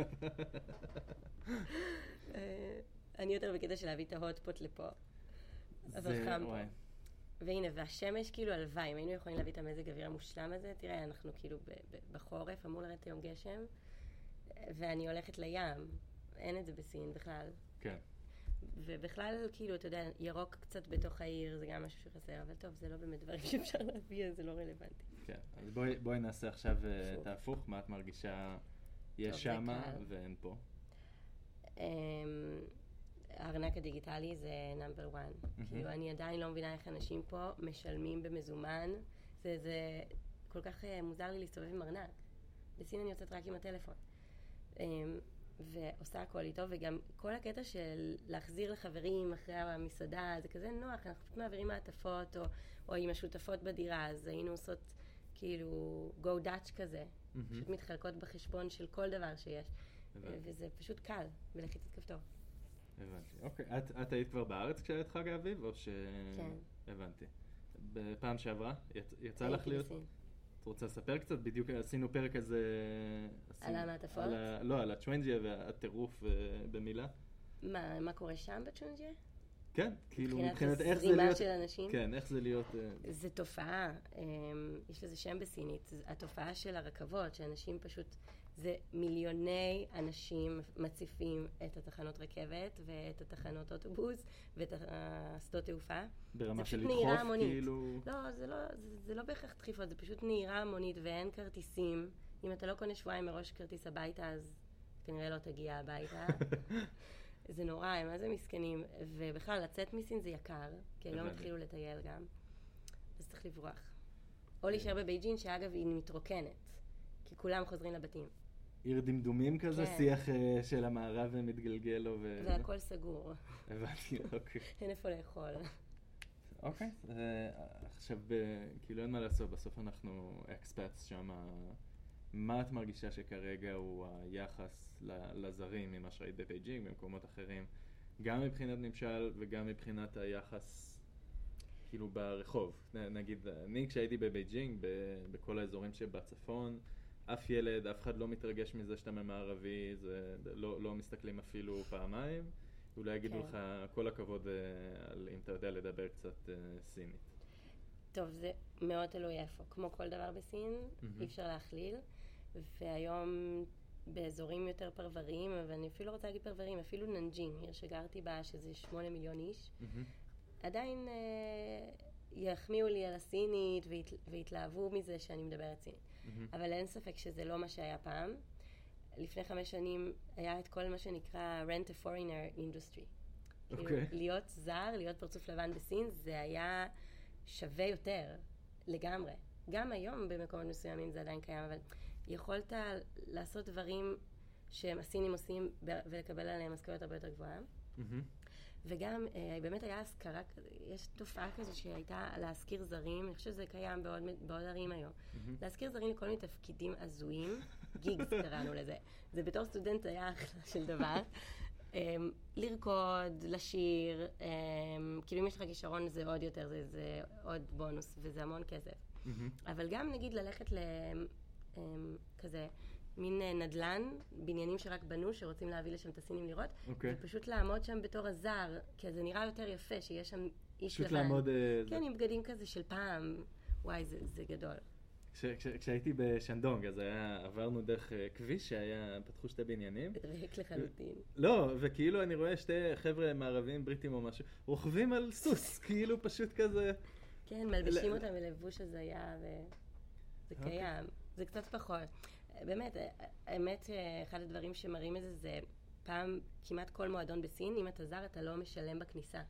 [SPEAKER 2] אני יותר בקטע של להביא את ההוטפוט לפה. אבל
[SPEAKER 1] זה-
[SPEAKER 2] חם פה. והנה, והשמש כאילו הלוואי, אם היינו יכולים להביא את המזג האוויר המושלם הזה, תראה, אנחנו כאילו בחורף, אמור לרדת היום גשם, ואני הולכת לים, אין את זה בסין בכלל.
[SPEAKER 1] כן.
[SPEAKER 2] ובכלל, כאילו, אתה יודע, ירוק קצת בתוך העיר, זה גם משהו שחסר, אבל טוב, זה לא באמת דברים שאפשר להביא, אז זה לא רלוונטי.
[SPEAKER 1] כן, אז בואי, בואי נעשה עכשיו אה. את ההפוך, מה את מרגישה יש שמה. ואין פה.
[SPEAKER 2] הארנק הדיגיטלי זה נאמבר 1. כאילו, אני עדיין לא מבינה איך אנשים פה משלמים במזומן. זה, זה כל כך אה, מוזר לי להסתובב עם ארנק. בסין אני יוצאת רק עם הטלפון. אמ, ועושה הכל איתו, וגם כל הקטע של להחזיר לחברים אחרי המסעדה, זה כזה נוח, אנחנו פשוט מעבירים מעטפות, או, או עם השותפות בדירה, אז היינו עושות כאילו go Dutch כזה,
[SPEAKER 1] מהמם.
[SPEAKER 2] פשוט מתחלקות בחשבון של כל דבר שיש,
[SPEAKER 1] הבנתי.
[SPEAKER 2] וזה פשוט קל, בלחיצת כפתור.
[SPEAKER 1] הבנתי. אוקיי, את, את היית כבר בארץ כשהיה את חג האביב, או ש...
[SPEAKER 2] כן.
[SPEAKER 1] הבנתי. בפעם שעברה, יצ... יצא לך להיות?
[SPEAKER 2] בסין.
[SPEAKER 1] את רוצה לספר קצת? בדיוק עשינו פרק כזה... עשינו-
[SPEAKER 2] המעטפות?
[SPEAKER 1] על ה... לא, על הצ'וונג'יה והטירוף אה, במילה.
[SPEAKER 2] מה, מה קורה שם בצ'ונג'ה?
[SPEAKER 1] כן, כאילו
[SPEAKER 2] מבחינת
[SPEAKER 1] איך זה להיות...
[SPEAKER 2] של אנשים?
[SPEAKER 1] כן, איך זה להיות... אה,
[SPEAKER 2] זה תופעה, אמ, יש לזה שם בסינית, התופעה של הרכבות, שאנשים פשוט, זה מיליוני אנשים מציפים את התחנות רכבת ואת התחנות אוטובוס ואת השדות תעופה.
[SPEAKER 1] ברמה של לדחוף. כאילו...
[SPEAKER 2] לא, זה לא, זה, זה לא בהכרח דחיפות, זה פשוט נהירה המונית ואין כרטיסים. אם אתה לא קונה שבועיים מראש כרטיס הביתה, אז כנראה לא תגיע הביתה. זה נורא, הם מה זה מסכנים. ובכלל, לצאת מסין זה יקר, כי היום
[SPEAKER 1] הבנתי.
[SPEAKER 2] התחילו לטייל גם. אז צריך לברוח. או להישאר בבייג'ין, שאגב, היא מתרוקנת. כי כולם חוזרים לבתים.
[SPEAKER 1] עיר דמדומים כזה,
[SPEAKER 2] כן.
[SPEAKER 1] שיח אה, של המערב מתגלגל לו ו...
[SPEAKER 2] והכל סגור,
[SPEAKER 1] הבנתי, אוקיי.
[SPEAKER 2] אין איפה לאכול.
[SPEAKER 1] אוקיי, אה, עכשיו, אה, כאילו אין מה לעשות, בסוף אנחנו אקספטס שם. מה את מרגישה שכרגע הוא היחס לזרים ממה שראית בבייג'ינג, במקומות אחרים, גם מבחינת ממשל וגם מבחינת היחס, כאילו ברחוב. נגיד, אני כשהייתי בבייג'ינג, בכל האזורים שבצפון, אף ילד, אף אחד לא מתרגש מזה שאתה ממערבי, זה לא, לא מסתכלים אפילו פעמיים. אולי יגידו
[SPEAKER 2] כן.
[SPEAKER 1] לך כל הכבוד אה, על אם אתה יודע לדבר קצת אה, סינית.
[SPEAKER 2] טוב, זה מאוד תלוי איפה. כמו כל דבר בסין,
[SPEAKER 1] מהמם.
[SPEAKER 2] אי אפשר להכליל. והיום באזורים יותר פרבריים, אבל אני אפילו רוצה להגיד פרבריים, אפילו ננג'ין, עיר שגרתי בה, שזה שמונה מיליון איש, עדיין אה, יחמיאו לי על הסינית והת, והתלהבו מזה שאני מדברת סינית.
[SPEAKER 1] מהמם.
[SPEAKER 2] אבל אין ספק שזה לא מה שהיה פעם. לפני חמש שנים היה את כל מה שנקרא rent a foreigner industry. כאילו,
[SPEAKER 1] אוקיי.
[SPEAKER 2] להיות זר, להיות פרצוף לבן בסין, זה היה שווה יותר, לגמרי. גם היום במקומות מסוימים זה עדיין קיים, אבל יכולת לעשות דברים שהסינים עושים ולקבל עליהם משכורת הרבה יותר גבוהה.
[SPEAKER 1] מהמם.
[SPEAKER 2] וגם אה, באמת היה כזה- יש תופעה כזו שהייתה להשכיר זרים, אני חושבת שזה קיים בעוד, בעוד ערים היום.
[SPEAKER 1] מהמם.
[SPEAKER 2] להשכיר זרים לכל מיני תפקידים הזויים, גיגס קראנו לזה. זה בתור סטודנט היה אחלה של דבר. אמ, לרקוד, לשיר, אמ, כאילו אם יש לך כישרון זה עוד יותר, זה, זה עוד בונוס וזה המון כסף.
[SPEAKER 1] מהמם.
[SPEAKER 2] אבל גם נגיד ללכת לכזה מין אה, נדל"ן, בניינים שרק בנו, שרוצים להביא לשם את הסינים לראות,
[SPEAKER 1] אוקיי.
[SPEAKER 2] ופשוט לעמוד שם בתור הזר, כי זה נראה יותר יפה שיש שם איש
[SPEAKER 1] פשוט
[SPEAKER 2] לבן.
[SPEAKER 1] לעמוד... אה, זה-
[SPEAKER 2] כן, עם בגדים כזה של פעם. וואי, זה, זה גדול.
[SPEAKER 1] כש- כש- כשהייתי בשנדונג, אז היה, עברנו דרך אה, כביש שהיה, פתחו שתי בניינים.
[SPEAKER 2] ריק לחלוטין.
[SPEAKER 1] לא, וכאילו אני רואה שתי חבר'ה מערבים, בריטים או משהו, רוכבים על סוס, כאילו פשוט כזה...
[SPEAKER 2] כן, מלבישים
[SPEAKER 1] ל-
[SPEAKER 2] אותם בלבוש הזיה, וזה
[SPEAKER 1] אוקיי.
[SPEAKER 2] קיים. זה קצת פחות. באמת, האמת שאחד הדברים שמראים את זה, זה פעם כמעט כל מועדון בסין, אם אתה זר, אתה לא משלם בכניסה.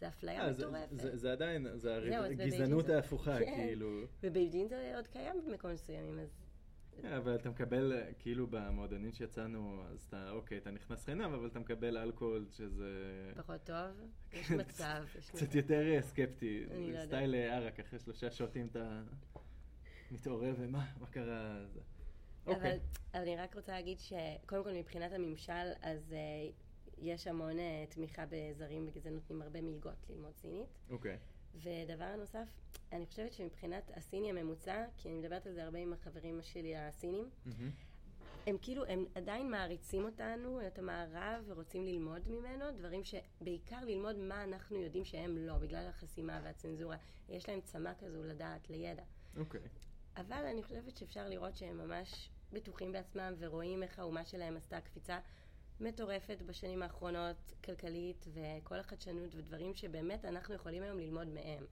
[SPEAKER 2] זה אפליה
[SPEAKER 1] אה, זה-
[SPEAKER 2] מטורפת.
[SPEAKER 1] זה- זה עדיין, זה
[SPEAKER 2] אז בבייג'ינג
[SPEAKER 1] הגזענות
[SPEAKER 2] זה-
[SPEAKER 1] ההפוכה,
[SPEAKER 2] כן.
[SPEAKER 1] כאילו.
[SPEAKER 2] ובייג'ין זה עוד קיים במקומות מסוימים, אז
[SPEAKER 1] כן, אבל אתה מקבל, אה, כאילו במועדונים שיצאנו, אז אתה, אוקיי, אתה נכנס חינם, אבל אתה מקבל אלכוהול, שזה...
[SPEAKER 2] פחות טוב. יש
[SPEAKER 1] כן,
[SPEAKER 2] מצב.
[SPEAKER 1] קצת. יותר אה, סקפטי.
[SPEAKER 2] לא.
[SPEAKER 1] סטייל אה, ערק, אחרי שלושה שוטים אתה מתעורר, ומה, מה קרה? זה-
[SPEAKER 2] אבל,
[SPEAKER 1] אוקיי.
[SPEAKER 2] אבל אני רק רוצה להגיד שקודם כל מבחינת הממשל, אז uh, יש המון uh, תמיכה בזרים בגלל זה נותנים הרבה מלגות ללמוד סינית.
[SPEAKER 1] אוקיי.
[SPEAKER 2] ודבר נוסף, אני חושבת שמבחינת הסיני הממוצע, כי אני מדברת על זה הרבה עם החברים שלי הסינים,
[SPEAKER 1] מהמם.
[SPEAKER 2] הם כאילו, הם עדיין מעריצים אותנו, את המערב, ורוצים ללמוד ממנו, דברים שבעיקר ללמוד מה אנחנו יודעים שהם לא, בגלל החסימה והצנזורה. יש להם צמא כזו לדעת, לידע.
[SPEAKER 1] אוקיי.
[SPEAKER 2] אבל אני חושבת שאפשר לראות שהם ממש בטוחים בעצמם ורואים איך האומה שלהם עשתה קפיצה מטורפת בשנים האחרונות, כלכלית, וכל החדשנות ודברים שבאמת אנחנו יכולים היום ללמוד מהם.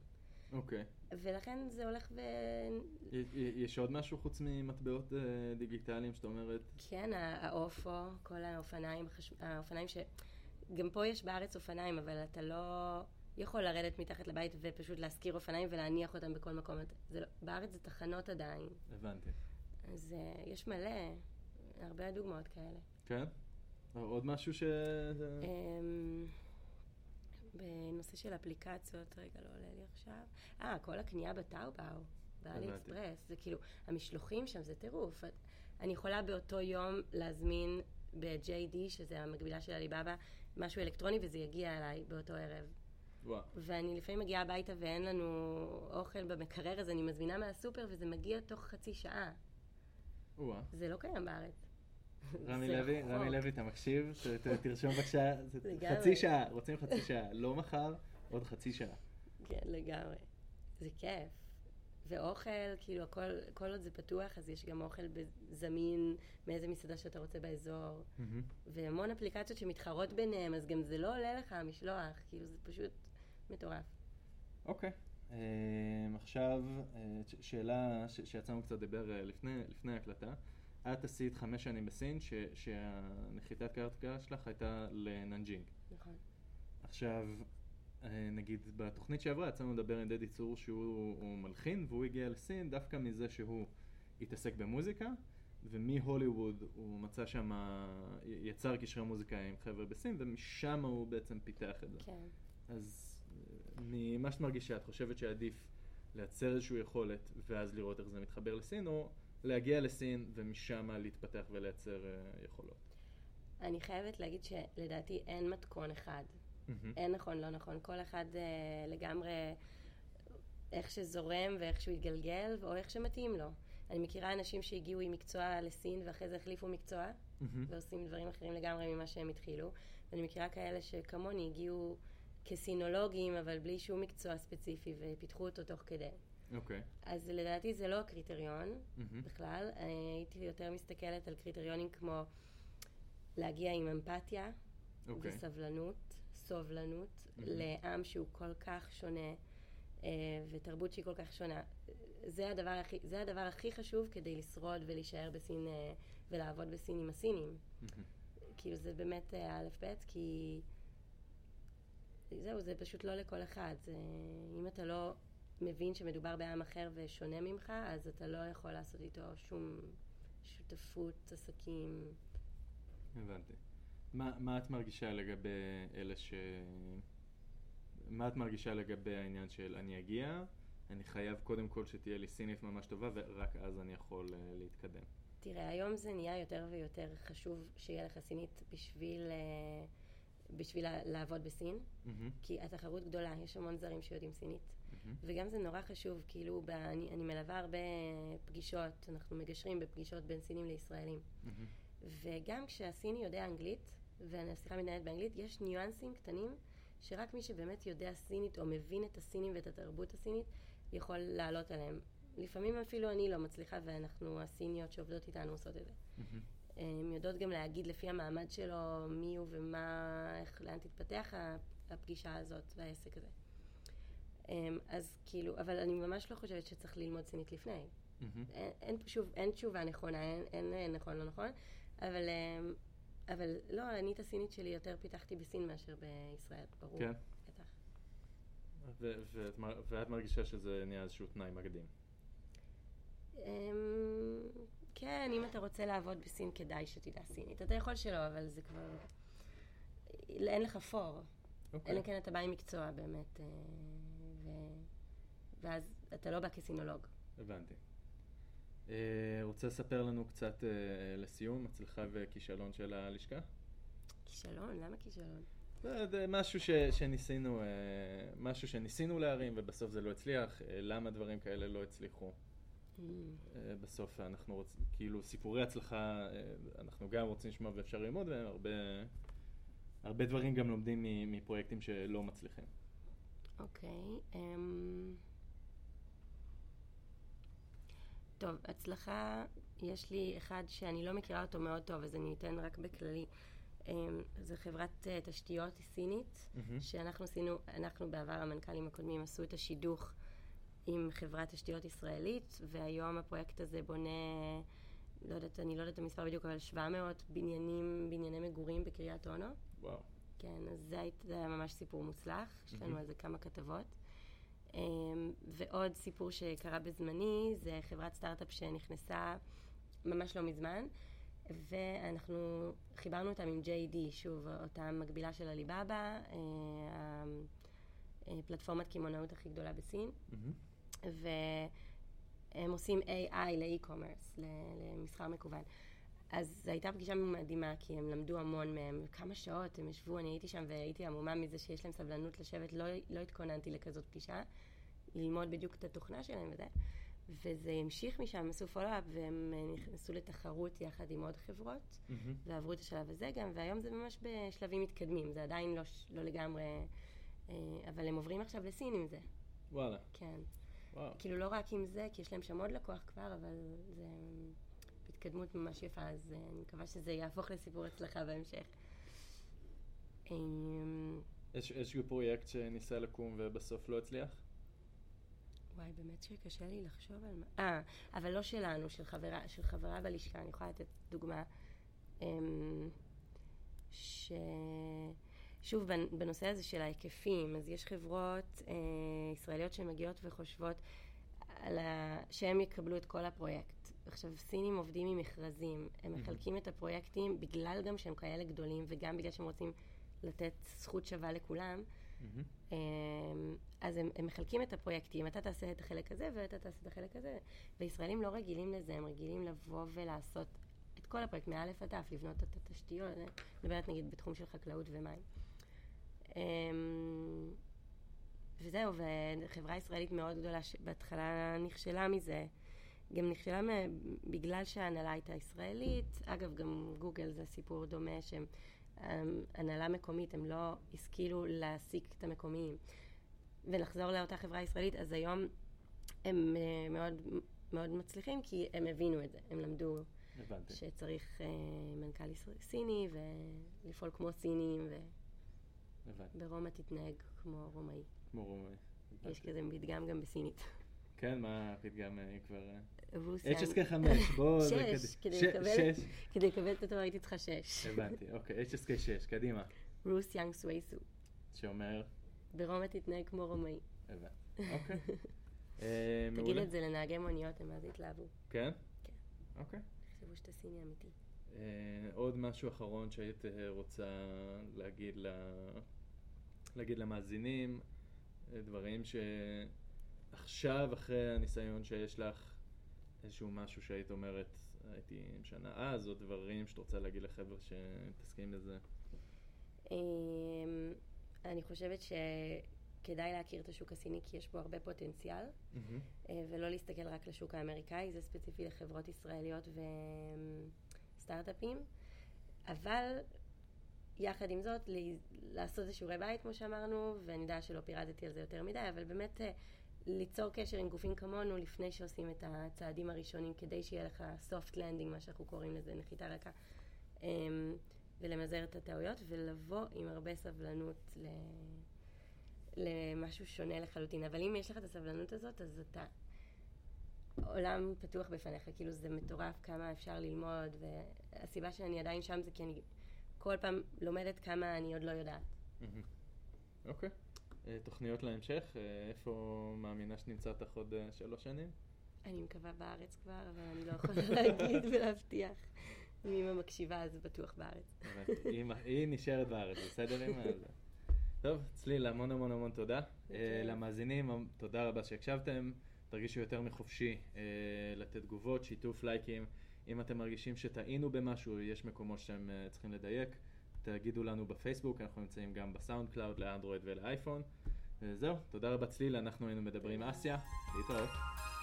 [SPEAKER 1] אוקיי.
[SPEAKER 2] ולכן זה הולך ו...
[SPEAKER 1] יש עוד משהו חוץ ממטבעות אה, דיגיטליים שאת אומרת?
[SPEAKER 2] כן, האופו, כל האופניים, החש- האופניים ש... גם פה יש בארץ אופניים, אבל אתה לא יכול לרדת מתחת לבית ופשוט להשכיר אופניים ולהניח אותם בכל מקום. זה לא... בארץ זה תחנות עדיין.
[SPEAKER 1] הבנתי.
[SPEAKER 2] אז uh, יש מלא, הרבה דוגמאות כאלה.
[SPEAKER 1] כן? עוד משהו ש...
[SPEAKER 2] אמ, בנושא של אפליקציות, רגע, לא עולה לי עכשיו. אה, כל הקנייה בטאובאו, באלי. אקספרס, זה כאילו, המשלוחים שם זה טירוף. אני יכולה באותו יום להזמין ב-JD, שזה המקבילה של עליבאבא, משהו אלקטרוני וזה יגיע אליי באותו ערב.
[SPEAKER 1] וואו.
[SPEAKER 2] ואני לפעמים מגיעה הביתה ואין לנו אוכל במקרר, אז אני מזמינה מהסופר וזה מגיע תוך חצי שעה. זה לא קיים בארץ.
[SPEAKER 1] רמי לוי. רמי לוי, אתה מקשיב? תרשום בבקשה. חצי שעה, רוצים חצי שעה, לא מחר, עוד חצי שעה.
[SPEAKER 2] כן, לגמרי. זה כיף. ואוכל, כאילו, הכל, כל עוד זה פתוח, אז יש גם אוכל זמין מאיזה מסעדה שאתה רוצה באזור.
[SPEAKER 1] מהמם.
[SPEAKER 2] והמון אפליקציות שמתחרות ביניהם, אז גם זה לא עולה לך המשלוח, כאילו, זה פשוט מטורף.
[SPEAKER 1] אוקיי. אה, עכשיו, אה, שאלה שיצאנו קצת לדבר אה, לפני לפני ההקלטה. את עשית חמש שנים בסין, ש- שהנחיתת קרקע שלך הייתה לננג'ינג.
[SPEAKER 2] נכון.
[SPEAKER 1] עכשיו, אה, נגיד בתוכנית שעברה יצאנו לדבר עם דדי צור שהוא הוא מלחין והוא הגיע לסין דווקא מזה שהוא התעסק במוזיקה ומהוליווד הוא מצא שם, יצר קשרי מוזיקה עם חבר'ה בסין ומשם הוא בעצם פיתח את זה.
[SPEAKER 2] כן.
[SPEAKER 1] אז ממה שאת מרגישה, את חושבת שעדיף לייצר איזושהי יכולת ואז לראות איך זה מתחבר לסין או להגיע לסין ומשם להתפתח ולייצר אה, יכולות?
[SPEAKER 2] אני חייבת להגיד שלדעתי אין מתכון אחד.
[SPEAKER 1] מהמם.
[SPEAKER 2] אין נכון, לא נכון. כל אחד אה, לגמרי איך שזורם ואיך שהוא יתגלגל, או איך שמתאים לו. אני מכירה אנשים שהגיעו עם מקצוע לסין ואחרי זה החליפו מקצוע,
[SPEAKER 1] מהמם.
[SPEAKER 2] ועושים דברים אחרים לגמרי ממה שהם התחילו. ואני מכירה כאלה שכמוני הגיעו כסינולוגים, אבל בלי שום מקצוע ספציפי, ופיתחו אותו תוך כדי.
[SPEAKER 1] אוקיי.
[SPEAKER 2] אז לדעתי זה לא הקריטריון
[SPEAKER 1] מהמם.
[SPEAKER 2] בכלל. אני הייתי יותר מסתכלת על קריטריונים כמו להגיע עם אמפתיה
[SPEAKER 1] אוקיי.
[SPEAKER 2] וסבלנות, סובלנות,
[SPEAKER 1] מהמם.
[SPEAKER 2] לעם שהוא כל כך שונה, אה, ותרבות שהיא כל כך שונה. זה הדבר הכי, זה הדבר הכי חשוב כדי לשרוד ולהישאר בסין אה, ולעבוד בסין עם הסינים.
[SPEAKER 1] מהמם.
[SPEAKER 2] כאילו זה באמת אה, א' ב', כי זהו, זה פשוט לא לכל אחד. זה, אם אתה לא מבין שמדובר בעם אחר ושונה ממך, אז אתה לא יכול לעשות איתו שום שותפות, עסקים.
[SPEAKER 1] הבנתי. מה, מה את מרגישה לגבי אלה ש... מה את מרגישה לגבי העניין של אני אגיע, אני חייב קודם כל שתהיה לי סינית ממש טובה ורק אז אני יכול uh, להתקדם.
[SPEAKER 2] תראה, היום זה נהיה יותר ויותר חשוב שיהיה לך סינית בשביל, אה, בשביל לעבוד בסין,
[SPEAKER 1] מהמם,
[SPEAKER 2] כי התחרות גדולה, יש המון זרים שיודעים סינית.
[SPEAKER 1] מהמם,
[SPEAKER 2] וגם זה נורא חשוב, כאילו, ב, אני, אני מלווה הרבה פגישות, אנחנו מגשרים בפגישות בין סינים לישראלים.
[SPEAKER 1] מהמם.
[SPEAKER 2] וגם כשהסיני יודע אנגלית, והשיחה מתנהלת באנגלית, יש ניואנסים קטנים שרק מי שבאמת יודע סינית או מבין את הסינים ואת התרבות הסינית יכול לעלות עליהם. לפעמים אפילו אני לא מצליחה ואנחנו הסיניות שעובדות איתנו עושות את זה.
[SPEAKER 1] מהמם.
[SPEAKER 2] הן יודעות גם להגיד לפי המעמד שלו מי הוא ומה, איך, לאן תתפתח הפגישה הזאת והעסק הזה. אמ, אז כאילו, אבל אני ממש לא חושבת שצריך ללמוד סינית לפני.
[SPEAKER 1] מהמם.
[SPEAKER 2] אין, אין, שוב, אין תשובה נכונה, אין, אין אה, נכון לא נכון, אבל, אמ, אבל לא, אני את הסינית שלי יותר פיתחתי בסין מאשר בישראל, ברור.
[SPEAKER 1] כן.
[SPEAKER 2] בטח.
[SPEAKER 1] ו- ואת, מר- ואת מרגישה שזה נהיה איזשהו תנאי מקדים.
[SPEAKER 2] כן, אם אתה רוצה לעבוד בסין, כדאי שתדע סינית. אתה יכול שלא, אבל זה כבר... אין לך פור.
[SPEAKER 1] אוקיי.
[SPEAKER 2] אלא אם כן אתה בא עם מקצוע באמת, אה, ו... ואז אתה לא בא כסינולוג.
[SPEAKER 1] הבנתי. אה, רוצה לספר לנו קצת אה, לסיום, הצלחה וכישלון של הלשכה?
[SPEAKER 2] כישלון? למה כישלון?
[SPEAKER 1] זה, זה משהו ש, שניסינו, אה, משהו שניסינו להרים ובסוף זה לא הצליח, אה, למה דברים כאלה לא הצליחו? אה, בסוף אנחנו רוצים, כאילו סיפורי הצלחה, אה, אנחנו גם רוצים לשמוע ואפשר ללמוד, והרבה הרבה דברים גם לומדים מפרויקטים שלא מצליחים.
[SPEAKER 2] אוקיי. אמ, טוב, הצלחה, יש לי אחד שאני לא מכירה אותו מאוד טוב, אז אני אתן רק בכללי. אמ, זו חברת אה, תשתיות סינית. שאנחנו עשינו, אנחנו בעבר המנכ"לים הקודמים עשו את השידוך עם חברת תשתיות ישראלית, והיום הפרויקט הזה בונה, לא יודעת, אני לא יודעת את המספר בדיוק, אבל 700 בניינים, בנייני מגורים בקריית אונו.
[SPEAKER 1] וואו.
[SPEAKER 2] כן, אז זה, היית- זה היה ממש סיפור מוצלח, יש לנו
[SPEAKER 1] מהמם.
[SPEAKER 2] על זה כמה כתבות. אמ, ועוד סיפור שקרה בזמני, זה חברת סטארט-אפ שנכנסה ממש לא מזמן, ואנחנו חיברנו אותם עם JD, שוב, אותה מקבילה של עליבאבא, אה, הפלטפורמת קמעונאות הכי גדולה בסין,
[SPEAKER 1] מהמם.
[SPEAKER 2] והם עושים AI ל-e-commerce, ל- למסחר מקוון. אז זו הייתה פגישה מדהימה, כי הם למדו המון מהם. כמה שעות הם ישבו, אני הייתי שם והייתי עמומה מזה שיש להם סבלנות לשבת, לא, לא התכוננתי לכזאת פגישה, ללמוד בדיוק את התוכנה שלהם וזה. וזה המשיך משם, הם עשו פולו-אפ והם אה, נכנסו לתחרות יחד עם עוד חברות,
[SPEAKER 1] מהמם.
[SPEAKER 2] ועברו את השלב הזה גם, והיום זה ממש בשלבים מתקדמים, זה עדיין לא, לא לגמרי, אה, אבל הם עוברים עכשיו לסין עם זה,
[SPEAKER 1] וואלה,
[SPEAKER 2] כן.
[SPEAKER 1] וואו.
[SPEAKER 2] כאילו לא רק עם זה, כי יש להם שם עוד לקוח כבר, אבל זה התקדמות ממש יפה, אז אה, אני מקווה שזה יהפוך לסיפור הצלחה בהמשך. אמ,
[SPEAKER 1] יש איזשהו פרויקט שניסה לקום ובסוף לא הצליח?
[SPEAKER 2] וואי, באמת שקשה לי לחשוב על מה... אה, אבל לא שלנו, של חברה, של חברה בלשכה, אני יכולה לתת דוגמה. אמ, ש... שוב, בנ- בנושא הזה של ההיקפים, אז יש חברות אה, ישראליות שמגיעות וחושבות על ה... שהם יקבלו את כל הפרויקט. עכשיו, סינים עובדים עם מכרזים, הם. מחלקים את הפרויקטים בגלל גם שהם כאלה גדולים, וגם בגלל שהם רוצים לתת זכות שווה לכולם. אמ, אז הם, הם מחלקים את הפרויקטים, אתה תעשה את החלק הזה ואתה תעשה את החלק הזה, וישראלים לא רגילים לזה, הם רגילים לבוא ולעשות את כל הפרויקט, מא' עד ת', לבנות את התשתיות, אני מדברת נגיד בתחום של חקלאות ומים. אמ, וזהו, וחברה ישראלית מאוד גדולה שבהתחלה נכשלה מזה, גם נכשלה בגלל שההנהלה הייתה ישראלית, אגב גם גוגל זה סיפור דומה שהם אמ, הנהלה מקומית, הם לא השכילו להעסיק את המקומיים. ולחזור לאותה חברה ישראלית, אז היום הם אה, מאוד, מאוד מצליחים כי הם הבינו את זה, הם למדו
[SPEAKER 1] הבנתי.
[SPEAKER 2] שצריך אה, מנכ"ל סיני ולפעול כמו סינים
[SPEAKER 1] הבנתי.
[SPEAKER 2] וברומא תתנהג כמו רומאי.
[SPEAKER 1] כמו רומי.
[SPEAKER 2] יש. כזה פתגם גם בסינית.
[SPEAKER 1] כן, מה הפתגם אה, כבר...
[SPEAKER 2] רוסיה,
[SPEAKER 1] HSK 5, בואו...
[SPEAKER 2] שש, כדי לקבל- את התואר הייתי צריכה שש.
[SPEAKER 1] הבנתי, אוקיי, HSK 6, קדימה.
[SPEAKER 2] רוס יאנג סווייסו.
[SPEAKER 1] שאומר...
[SPEAKER 2] ברומא תתנהג כמו רומאי.
[SPEAKER 1] הבנתי. אוקיי. אה,
[SPEAKER 2] תגיד. את זה לנהגי מוניות, הם אז יתלהבו.
[SPEAKER 1] כן?
[SPEAKER 2] כן.
[SPEAKER 1] אוקיי.
[SPEAKER 2] יחשבו שאתה סיני אמיתי.
[SPEAKER 1] אה, עוד משהו אחרון שהיית אה, רוצה להגיד, ל... להגיד למאזינים, אה, דברים שעכשיו, אחרי הניסיון שיש לך, איזשהו משהו שהיית אומרת, הייתי משנה אז, או דברים שאת רוצה להגיד לחבר'ה שמתעסקים בזה.
[SPEAKER 2] אמ, אני חושבת שכדאי להכיר את השוק הסיני כי יש בו הרבה פוטנציאל, ולא להסתכל רק לשוק האמריקאי, זה ספציפי לחברות ישראליות וסטארט-אפים. אבל יחד עם זאת, ל- לעשות איזה שיעורי בית, כמו שאמרנו, ואני יודעת שלא פירטתי על זה יותר מדי, אבל באמת אה, ליצור קשר עם גופים כמונו לפני שעושים את הצעדים הראשונים, כדי שיהיה לך soft landing, מה שאנחנו קוראים לזה, נחיתה רכה. אמ, ולמזער את הטעויות, ולבוא עם הרבה סבלנות ל... למשהו שונה לחלוטין. אבל אם יש לך את הסבלנות הזאת, אז אתה... עולם פתוח בפניך, כאילו זה מטורף כמה אפשר ללמוד, והסיבה שאני עדיין שם זה כי אני כל פעם לומדת כמה אני עוד לא יודעת.
[SPEAKER 1] מהמם. אוקיי. אה, תוכניות להמשך, אה, איפה מאמינה שנמצא אותך עוד אה, שלוש שנים?
[SPEAKER 2] אני מקווה בארץ כבר, אבל אני לא יכולה להגיד ולהבטיח. אם אמא מקשיבה, אז בטוח בארץ.
[SPEAKER 1] היא- נשארת בארץ, בסדר זה? טוב, צליל, המון המון המון תודה. למאזינים, תודה רבה שהקשבתם. תרגישו יותר מחופשי אה, לתת תגובות, שיתוף, לייקים. אם אתם מרגישים שטעינו במשהו, יש מקומות שאתם אה, צריכים לדייק, תגידו לנו בפייסבוק, אנחנו נמצאים גם ב SoundCloud לאנדרואיד ולאייפון. וזהו, תודה רבה צליל, אנחנו היינו מדברים אסיה, להתראות.